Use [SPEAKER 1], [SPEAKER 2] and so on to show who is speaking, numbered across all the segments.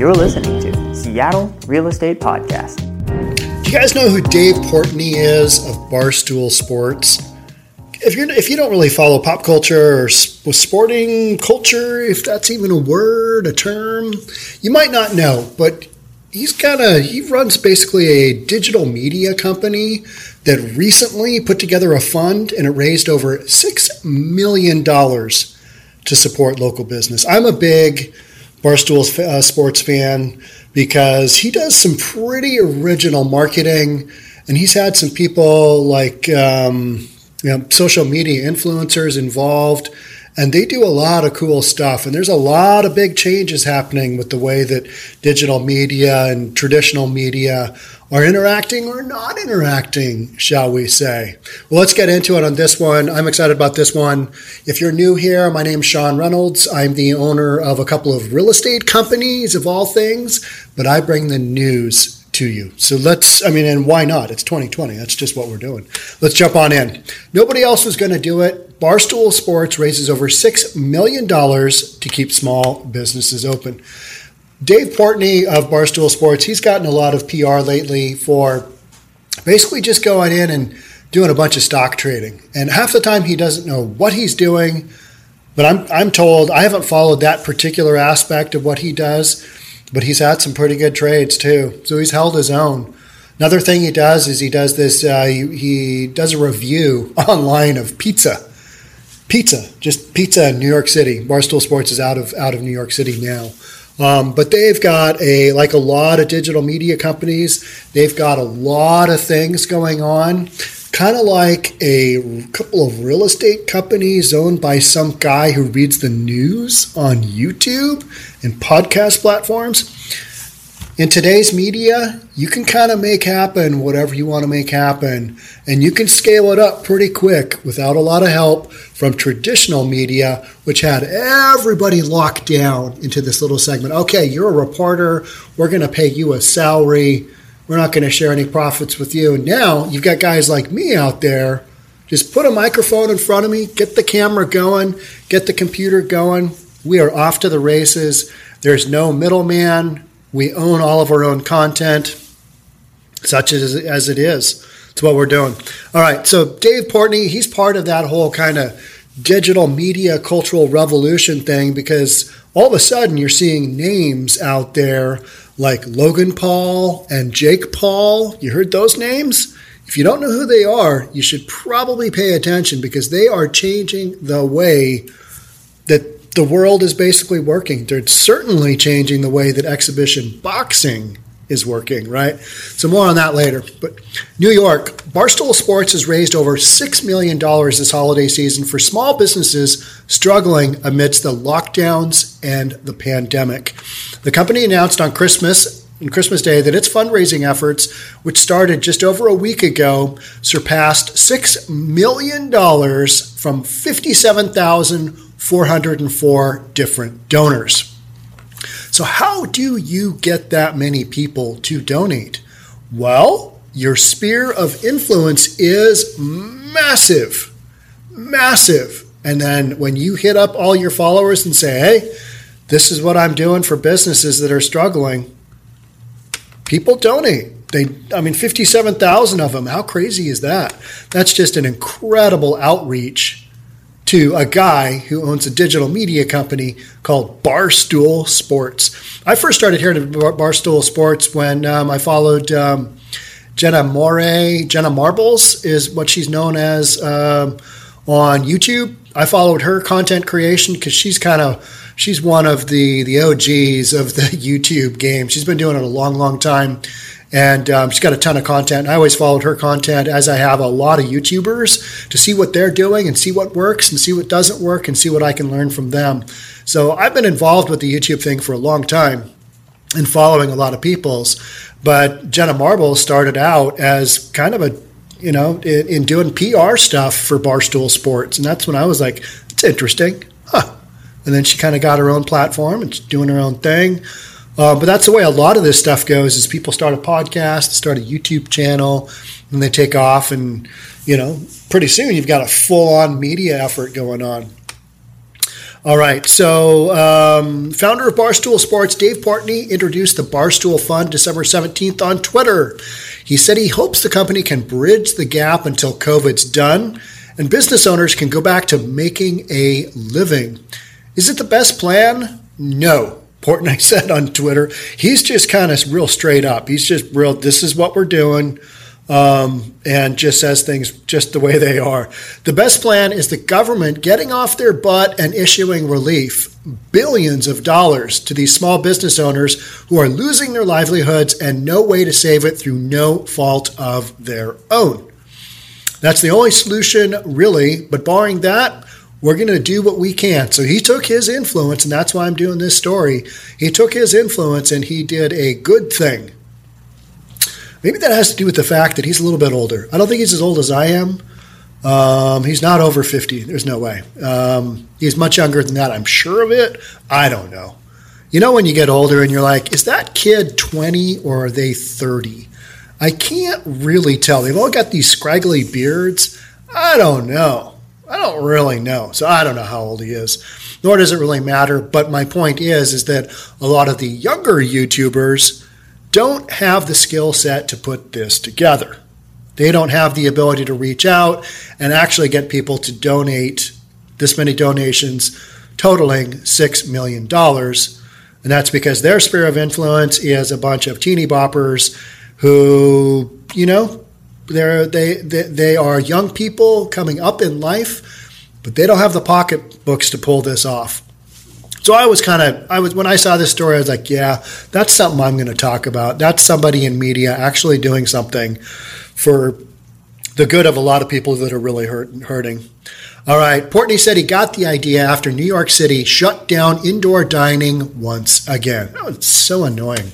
[SPEAKER 1] You're listening to Seattle Real Estate Podcast.
[SPEAKER 2] Do you guys know who Dave Portnoy is of Barstool Sports? If you're if you don't really follow pop culture or sporting culture, if that's even a word, a term, you might not know. But he's got a he runs basically a digital media company that recently put together a fund and it raised over six million dollars to support local business. I'm a big Barstool uh, sports fan because he does some pretty original marketing, and he's had some people like um, you know, social media influencers involved and they do a lot of cool stuff. And there's a lot of big changes happening with the way that digital media and traditional media are interacting or not interacting, shall we say. Well, let's get into it on this one. I'm excited about this one. If you're new here, my name's Sean Reynolds. I'm the owner of a couple of real estate companies, of all things, but I bring the news to you. So let's, I mean, and why not? It's 2020. That's just what we're doing. Let's jump on in. Nobody else is going to do it. Barstool Sports raises over $6 million to keep small businesses open. Dave Portnoy of Barstool Sports, he's gotten a lot of PR lately for basically just going in and doing a bunch of stock trading. And half the time he doesn't know what he's doing. But I'm, I'm told I haven't followed that particular aspect of what he does but he's had some pretty good trades too. So he's held his own. Another thing he does is he does this. Uh, he, he does a review online of pizza, pizza, just pizza in New York City. Barstool Sports is out of out of New York City now. Um, but they've got a like a lot of digital media companies. They've got a lot of things going on kind of like a couple of real estate companies owned by some guy who reads the news on YouTube and podcast platforms. In today's media, you can kind of make happen whatever you want to make happen, and you can scale it up pretty quick without a lot of help from traditional media, which had everybody locked down into this little segment. Okay, you're a reporter, we're going to pay you a salary we're not going to share any profits with you. Now you've got guys like me out there. Just put a microphone in front of me, get the camera going, get the computer going. We are off to the races. There's no middleman. We own all of our own content, such as, as it is. It's what we're doing. All right. So Dave Portnoy, he's part of that whole kind of digital media cultural revolution thing because all of a sudden you're seeing names out there like Logan Paul and Jake Paul. You heard those names? If you don't know who they are, you should probably pay attention because they are changing the way that the world is basically working. They're certainly changing the way that exhibition boxing is working, right? So more on that later. But New York, Barstool Sports has raised over $6 million this holiday season for small businesses struggling amidst the lockdowns and the pandemic. The company announced on Christmas and Christmas Day that its fundraising efforts, which started just over a week ago, surpassed $6 million from 57,404 different donors. So, how do you get that many people to donate? Well, your sphere of influence is massive, massive. And then when you hit up all your followers and say, hey, this is what I'm doing for businesses that are struggling, people donate. They, I mean, 57,000 of them. How crazy is that? That's just an incredible outreach to a guy who owns a digital media company called Barstool Sports. I first started hearing about Barstool Sports when um, I followed um, Jenna Mourey. Jenna Marbles is what she's known as um, on YouTube. I followed her content creation because she's kind of she's one of the the OGs of the YouTube game. She's been doing it a long, long time and um, she's got a ton of content. I always followed her content, as I have a lot of YouTubers, to see what they're doing and see what works and see what doesn't work and see what I can learn from them. So I've been involved with the YouTube thing for a long time and following a lot of people's. But Jenna Marble started out as kind of a, you know, in, in doing PR stuff for Barstool Sports, and that's when I was like, it's interesting, huh? And then she kind of got her own platform and doing her own thing. Uh, but that's the way a lot of this stuff goes is people start a podcast, start a YouTube channel, and they take off and, you know, pretty soon you've got a full on media effort going on. All right. So, um, founder of Barstool Sports, Dave Portnoy, introduced the Barstool Fund December 17th on Twitter. He said he hopes the company can bridge the gap until COVID's done and business owners can go back to making a living. Is it the best plan? No. Portnoy said on Twitter. He's just kind of real straight up. He's just real, this is what we're doing um, and just says things just the way they are. The best plan is the government getting off their butt and issuing relief, billions of dollars to these small business owners who are losing their livelihoods and no way to save it through no fault of their own. That's the only solution, really. But barring that, we're going to do what we can. So he took his influence, and that's why I'm doing this story. He took his influence and he did a good thing Maybe that has to do with the fact that he's a little bit older. I don't think he's as old as I am. Um, he's not over 50. There's no way. Um, he's much younger than that. I'm sure of it. I don't know. You know, when you get older and you're like, is that kid 20 or are they 30? I can't really tell. They've all got these scraggly beards. I don't know. I don't really know. So I don't know how old he is. Nor does it really matter. But my point is, is that a lot of the younger YouTubers don't have the skill set to put this together. They don't have the ability to reach out and actually get people to donate this many donations totaling $6 million. And that's because their sphere of influence is a bunch of teeny boppers who, you know, they're, they, they, they are young people coming up in life, but they don't have the pocketbooks to pull this off. So I was kind of, I was when I saw this story, I was like, yeah, that's something I'm going to talk about. That's somebody in media actually doing something for the good of a lot of people that are really hurt, hurting. All right, Portnoy said he got the idea after New York City shut down indoor dining once again. Oh, it's so annoying.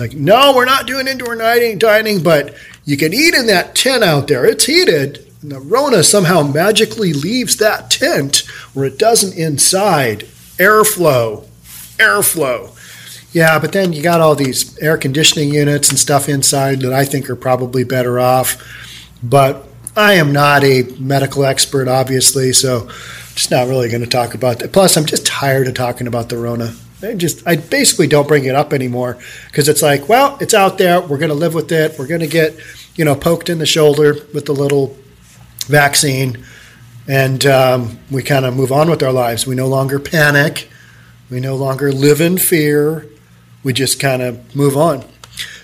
[SPEAKER 2] Like, no, we're not doing indoor dining, dining, but you can eat in that tent out there. It's heated. And the Rona somehow magically leaves that tent where it doesn't inside airflow, airflow. Yeah, but then you got all these air conditioning units and stuff inside that I think are probably better off. But I am not a medical expert, obviously, so just not really going to talk about that. Plus, I'm just tired of talking about the Rona. I just I basically don't bring it up anymore because it's like, well, it's out there. We're going to live with it. We're going to get, you know, poked in the shoulder with the little vaccine and um, we kind of move on with our lives. We no longer panic. We no longer live in fear. We just kind of move on.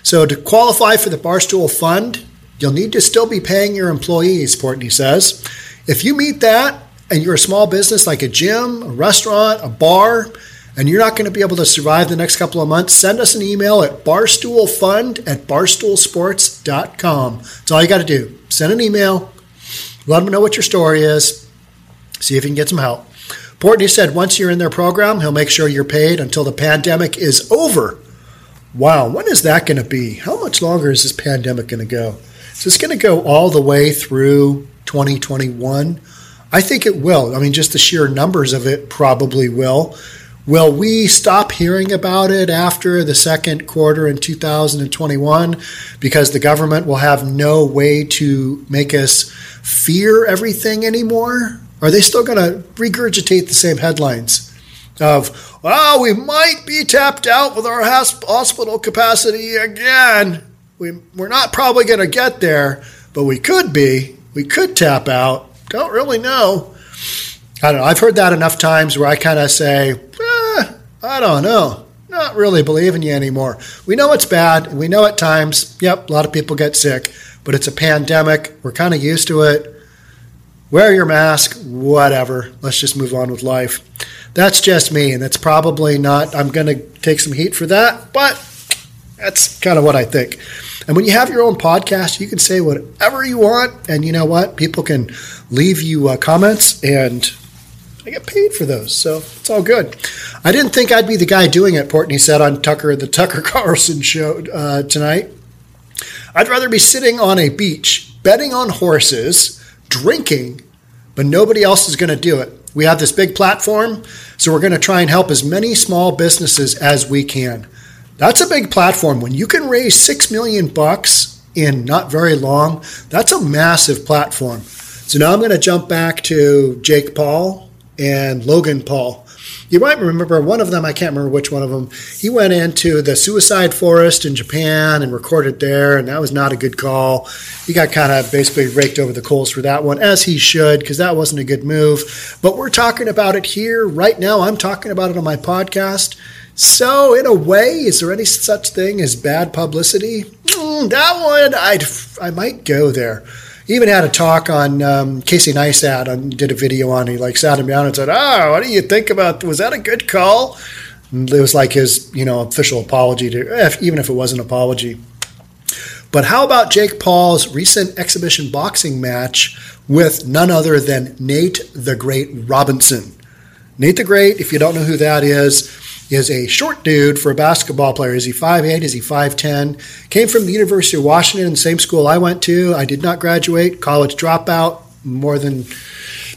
[SPEAKER 2] So, to qualify for the Barstool Fund, you'll need to still be paying your employees, Portnoy says. If you meet that and you're a small business like a gym, a restaurant, a bar, and you're not going to be able to survive the next couple of months, send us an email at barstoolfund at barstoolsports.com. That's all you got to do. Send an email, let them know what your story is. See if you can get some help. Portnoy said once you're in their program, he'll make sure you're paid until the pandemic is over. Wow, when is that going to be? How much longer is this pandemic going to go? Is this going to go all the way through 2021? I think it will. I mean, just the sheer numbers of it probably will. Will we stop hearing about it after the second quarter in 2021 because the government will have no way to make us fear everything anymore? Are they still going to regurgitate the same headlines of, well, we might be tapped out with our hospital capacity again? We, we're not probably going to get there, but we could be. We could tap out. Don't really know. I don't know. I've heard that enough times where I kind of say, I don't know. Not really believing you anymore. We know it's bad. We know at times, yep, a lot of people get sick, but it's a pandemic. We're kind of used to it. Wear your mask, whatever. Let's just move on with life. That's just me, and that's probably not, I'm going to take some heat for that, but that's kind of what I think. And when you have your own podcast, you can say whatever you want, and you know what? People can leave you uh, comments, and I get paid for those, so it's all good. I didn't think I'd be the guy doing it. Portnoy said on Tucker, the Tucker Carlson show uh, tonight. I'd rather be sitting on a beach, betting on horses, drinking, but nobody else is going to do it. We have this big platform, so we're going to try and help as many small businesses as we can. That's a big platform. When you can raise six million bucks in not very long, that's a massive platform. So now I'm going to jump back to Jake Paul and Logan Paul. You might remember one of them, I can't remember which one of them. He went into the suicide forest in Japan and recorded there, and that was not a good call. He got kind of basically raked over the coals for that one, as he should, because that wasn't a good move. But we're talking about it here right now. I'm talking about it on my podcast. So, in a way, is there any such thing as bad publicity? Mm, that one, I'd, I might go there. He even had a talk on um, Casey Neistat and did a video on. He like sat him down and said, "Oh, what do you think about? Was that a good call?" And it was like his, you know, official apology to, if, even if it was an apology. But how about Jake Paul's recent exhibition boxing match with none other than Nate the Great Robinson? Nate the Great, if you don't know who that is, is a short dude for a basketball player. Is he 5'8? Is he 5'10? Came from the University of Washington, the same school I went to. I did not graduate, college dropout. More than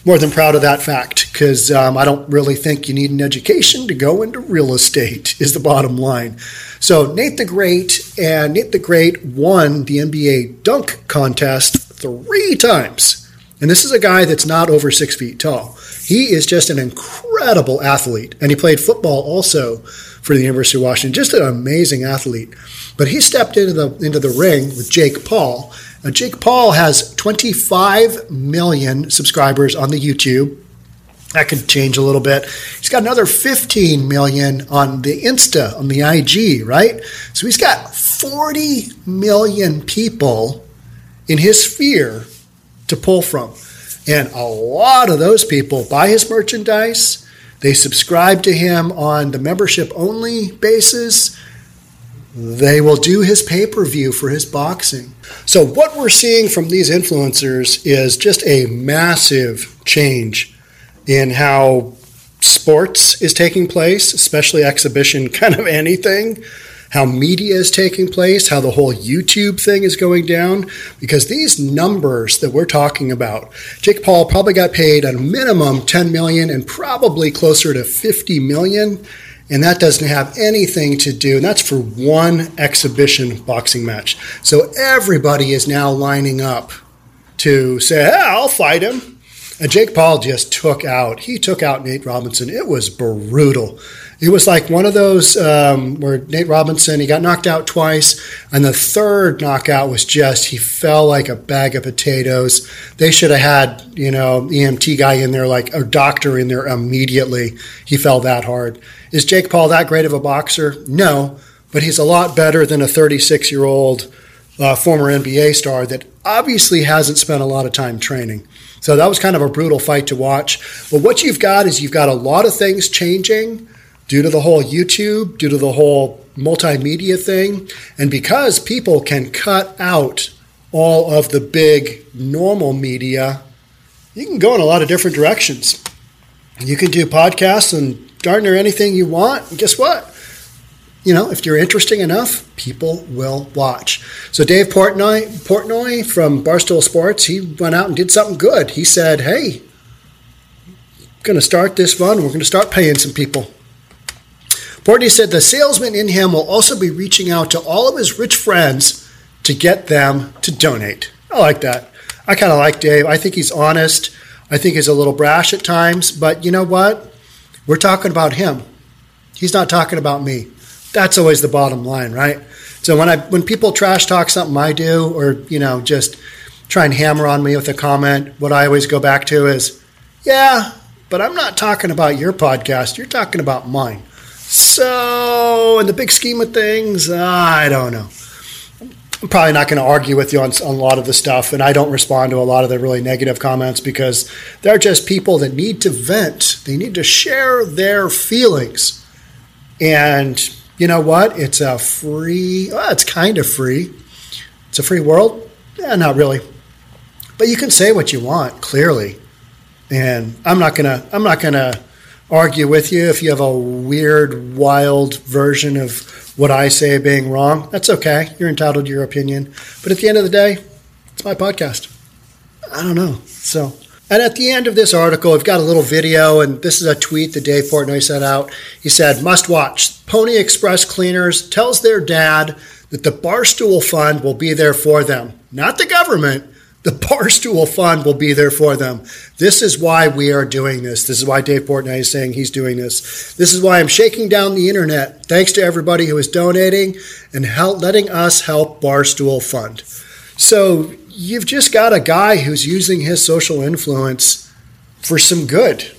[SPEAKER 2] more than proud of that fact because um, I don't really think you need an education to go into real estate, is the bottom line. So, Nate the Great and Nate the Great won the NBA dunk contest three times. And this is a guy that's not over six feet tall. He is just an incredible athlete, and he played football also for the University of Washington. Just an amazing athlete. But he stepped into the into the ring with Jake Paul. Now, Jake Paul has 25 million subscribers on the YouTube. That could change a little bit. He's got another 15 million on the Insta, on the IG, right? So he's got 40 million people in his sphere to pull from. And a lot of those people buy his merchandise. They subscribe to him on the membership only basis. They will do his pay per view for his boxing. So, what we're seeing from these influencers is just a massive change in how sports is taking place, especially exhibition kind of anything how media is taking place, how the whole YouTube thing is going down, because these numbers that we're talking about, Jake Paul probably got paid a minimum 10 million and probably closer to 50 million. And that doesn't have anything to do, and that's for one exhibition boxing match. So everybody is now lining up to say, hey, I'll fight him. And Jake Paul just took out, he took out Nate Robinson. It was brutal. It was like one of those um, where Nate Robinson, he got knocked out twice. And the third knockout was just, he fell like a bag of potatoes. They should have had, you know, EMT guy in there, like a doctor in there immediately. He fell that hard. Is Jake Paul that great of a boxer? No, but he's a lot better than a 36 year old uh, former NBA star that obviously hasn't spent a lot of time training. So that was kind of a brutal fight to watch. But what you've got is you've got a lot of things changing due to the whole YouTube, due to the whole multimedia thing, and because people can cut out all of the big normal media, you can go in a lot of different directions. You can do podcasts and darn near anything you want. And guess what? You know, if you're interesting enough, people will watch. So Dave Portnoy, Portnoy from Barstool Sports, he went out and did something good. He said, "Hey, going to start this fund. We're going to start paying some people." Portnoy said the salesman in him will also be reaching out to all of his rich friends to get them to donate. I like that. I kind of like Dave. I think he's honest. I think he's a little brash at times, but you know what? We're talking about him. He's not talking about me. That's always the bottom line, right? So when I when people trash talk something I do, or you know, just try and hammer on me with a comment, what I always go back to is, yeah, but I'm not talking about your podcast. You're talking about mine. So, in the big scheme of things, I don't know. I'm probably not going to argue with you on, on, a lot of the stuff, and I don't respond to a lot of the really negative comments because they're just people that need to vent. They need to share their feelings. And you know what? It's a free, well, it's kind of free. It's a free world? Yeah, not really. But you can say what you want, clearly. And I'm not gonna I'm not gonna argue with you if you have a weird, wild version of what I say being wrong. That's okay. You're entitled to your opinion. But at the end of the day, it's my podcast. I don't know. So and at the end of this article, I've got a little video, and this is a tweet that Dave Portnoy sent out. He said, Must watch. Pony Express Cleaners tells their dad that the Barstool Fund will be there for them. Not the government, The Barstool Fund will be there for them. This is why we are doing this. This is why Dave Portnoy is saying he's doing this. This is why I'm shaking down the internet. Thanks to everybody who is donating and help, letting us help Barstool Fund. So you've just got a guy who's using his social influence for some good.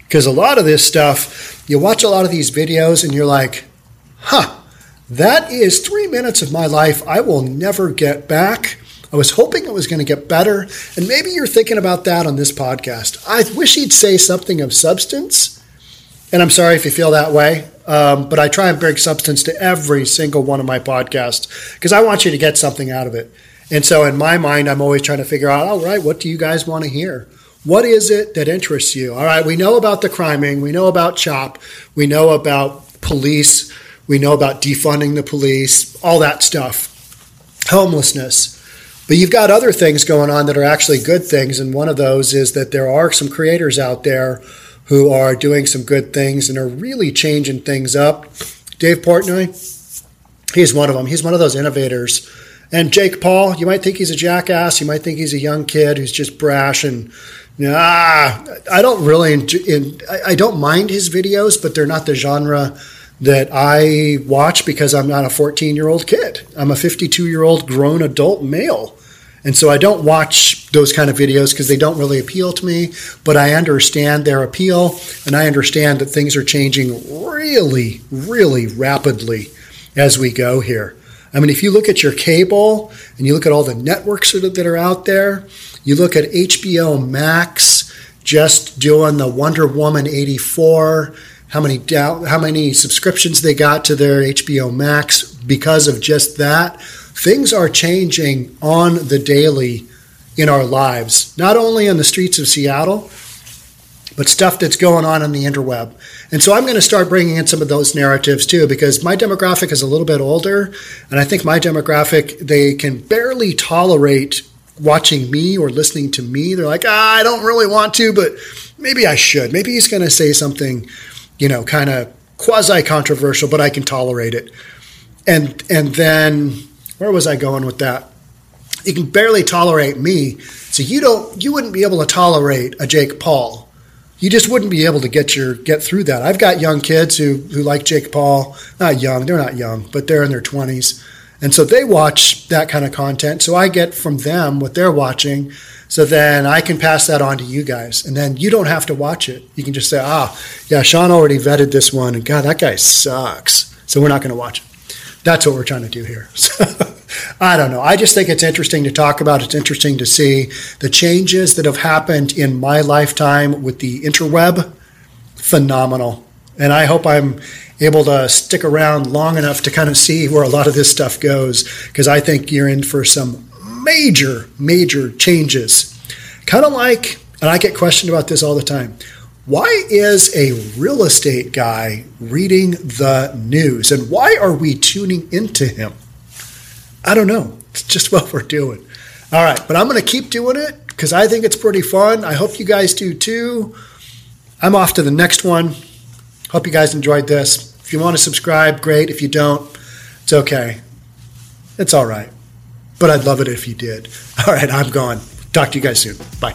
[SPEAKER 2] Because a lot of this stuff, you watch a lot of these videos and you're like, huh, that is three minutes of my life I will never get back. I was hoping it was going to get better. And maybe you're thinking about that on this podcast. I wish he'd say something of substance. And I'm sorry if you feel that way, um, but I try and bring substance to every single one of my podcasts because I want you to get something out of it. And so in my mind, I'm always trying to figure out, all right, what do you guys want to hear? What is it that interests you? All right, we know about the criming, we know about CHOP, we know about police, we know about defunding the police, all that stuff, homelessness. But you've got other things going on that are actually good things. And one of those is that there are some creators out there who are doing some good things and are really changing things up. Dave Portnoy, he's one of them. He's one of those innovators and Jake Paul, you might think he's a jackass. You might think he's a young kid who's just brash and ah. I don't really, in, I don't mind his videos, but they're not the genre that I watch because I'm not a 14 year old kid. I'm a 52 year old grown adult male. And so I don't watch those kind of videos because they don't really appeal to me, but I understand their appeal and I understand that things are changing really, really rapidly as we go here. I mean, if you look at your cable and you look at all the networks that are out there, you look at HBO Max just doing the Wonder Woman 84, how many how many subscriptions they got to their HBO Max because of just that. Things are changing on the daily in our lives, not only on the streets of Seattle, but stuff that's going on on the interweb. And so I'm going to start bringing in some of those narratives too, because my demographic is a little bit older, and I think my demographic they can barely tolerate watching me or listening to me. They're like, ah, I don't really want to, but maybe I should. Maybe he's going to say something, you know, kind of quasi controversial, but I can tolerate it. And and then where was I going with that? You can barely tolerate me, so you don't you wouldn't be able to tolerate a Jake Paul you just wouldn't be able to get your get through that. I've got young kids who who like Jake Paul, not young, they're not young, but they're in their 20s. And so they watch that kind of content. So I get from them what they're watching. So then I can pass that on to you guys. And then you don't have to watch it. You can just say, ah, yeah, Sean already vetted this one. And God, that guy sucks. So we're not going to watch it. That's what we're trying to do here. So I don't know. I just think it's interesting to talk about. It's interesting to see the changes that have happened in my lifetime with the interweb. Phenomenal. And I hope I'm able to stick around long enough to kind of see where a lot of this stuff goes because I think you're in for some major, major changes. Kind of like, and I get questioned about this all the time why is a real estate guy reading the news and why are we tuning into him? I don't know. It's just what we're doing. All right, but I'm going to keep doing it because I think it's pretty fun. I hope you guys do too. I'm off to the next one. Hope you guys enjoyed this. If you want to subscribe, great. If you don't, it's okay. It's all right. But I'd love it if you did. All right, I'm gone. Talk to you guys soon. Bye.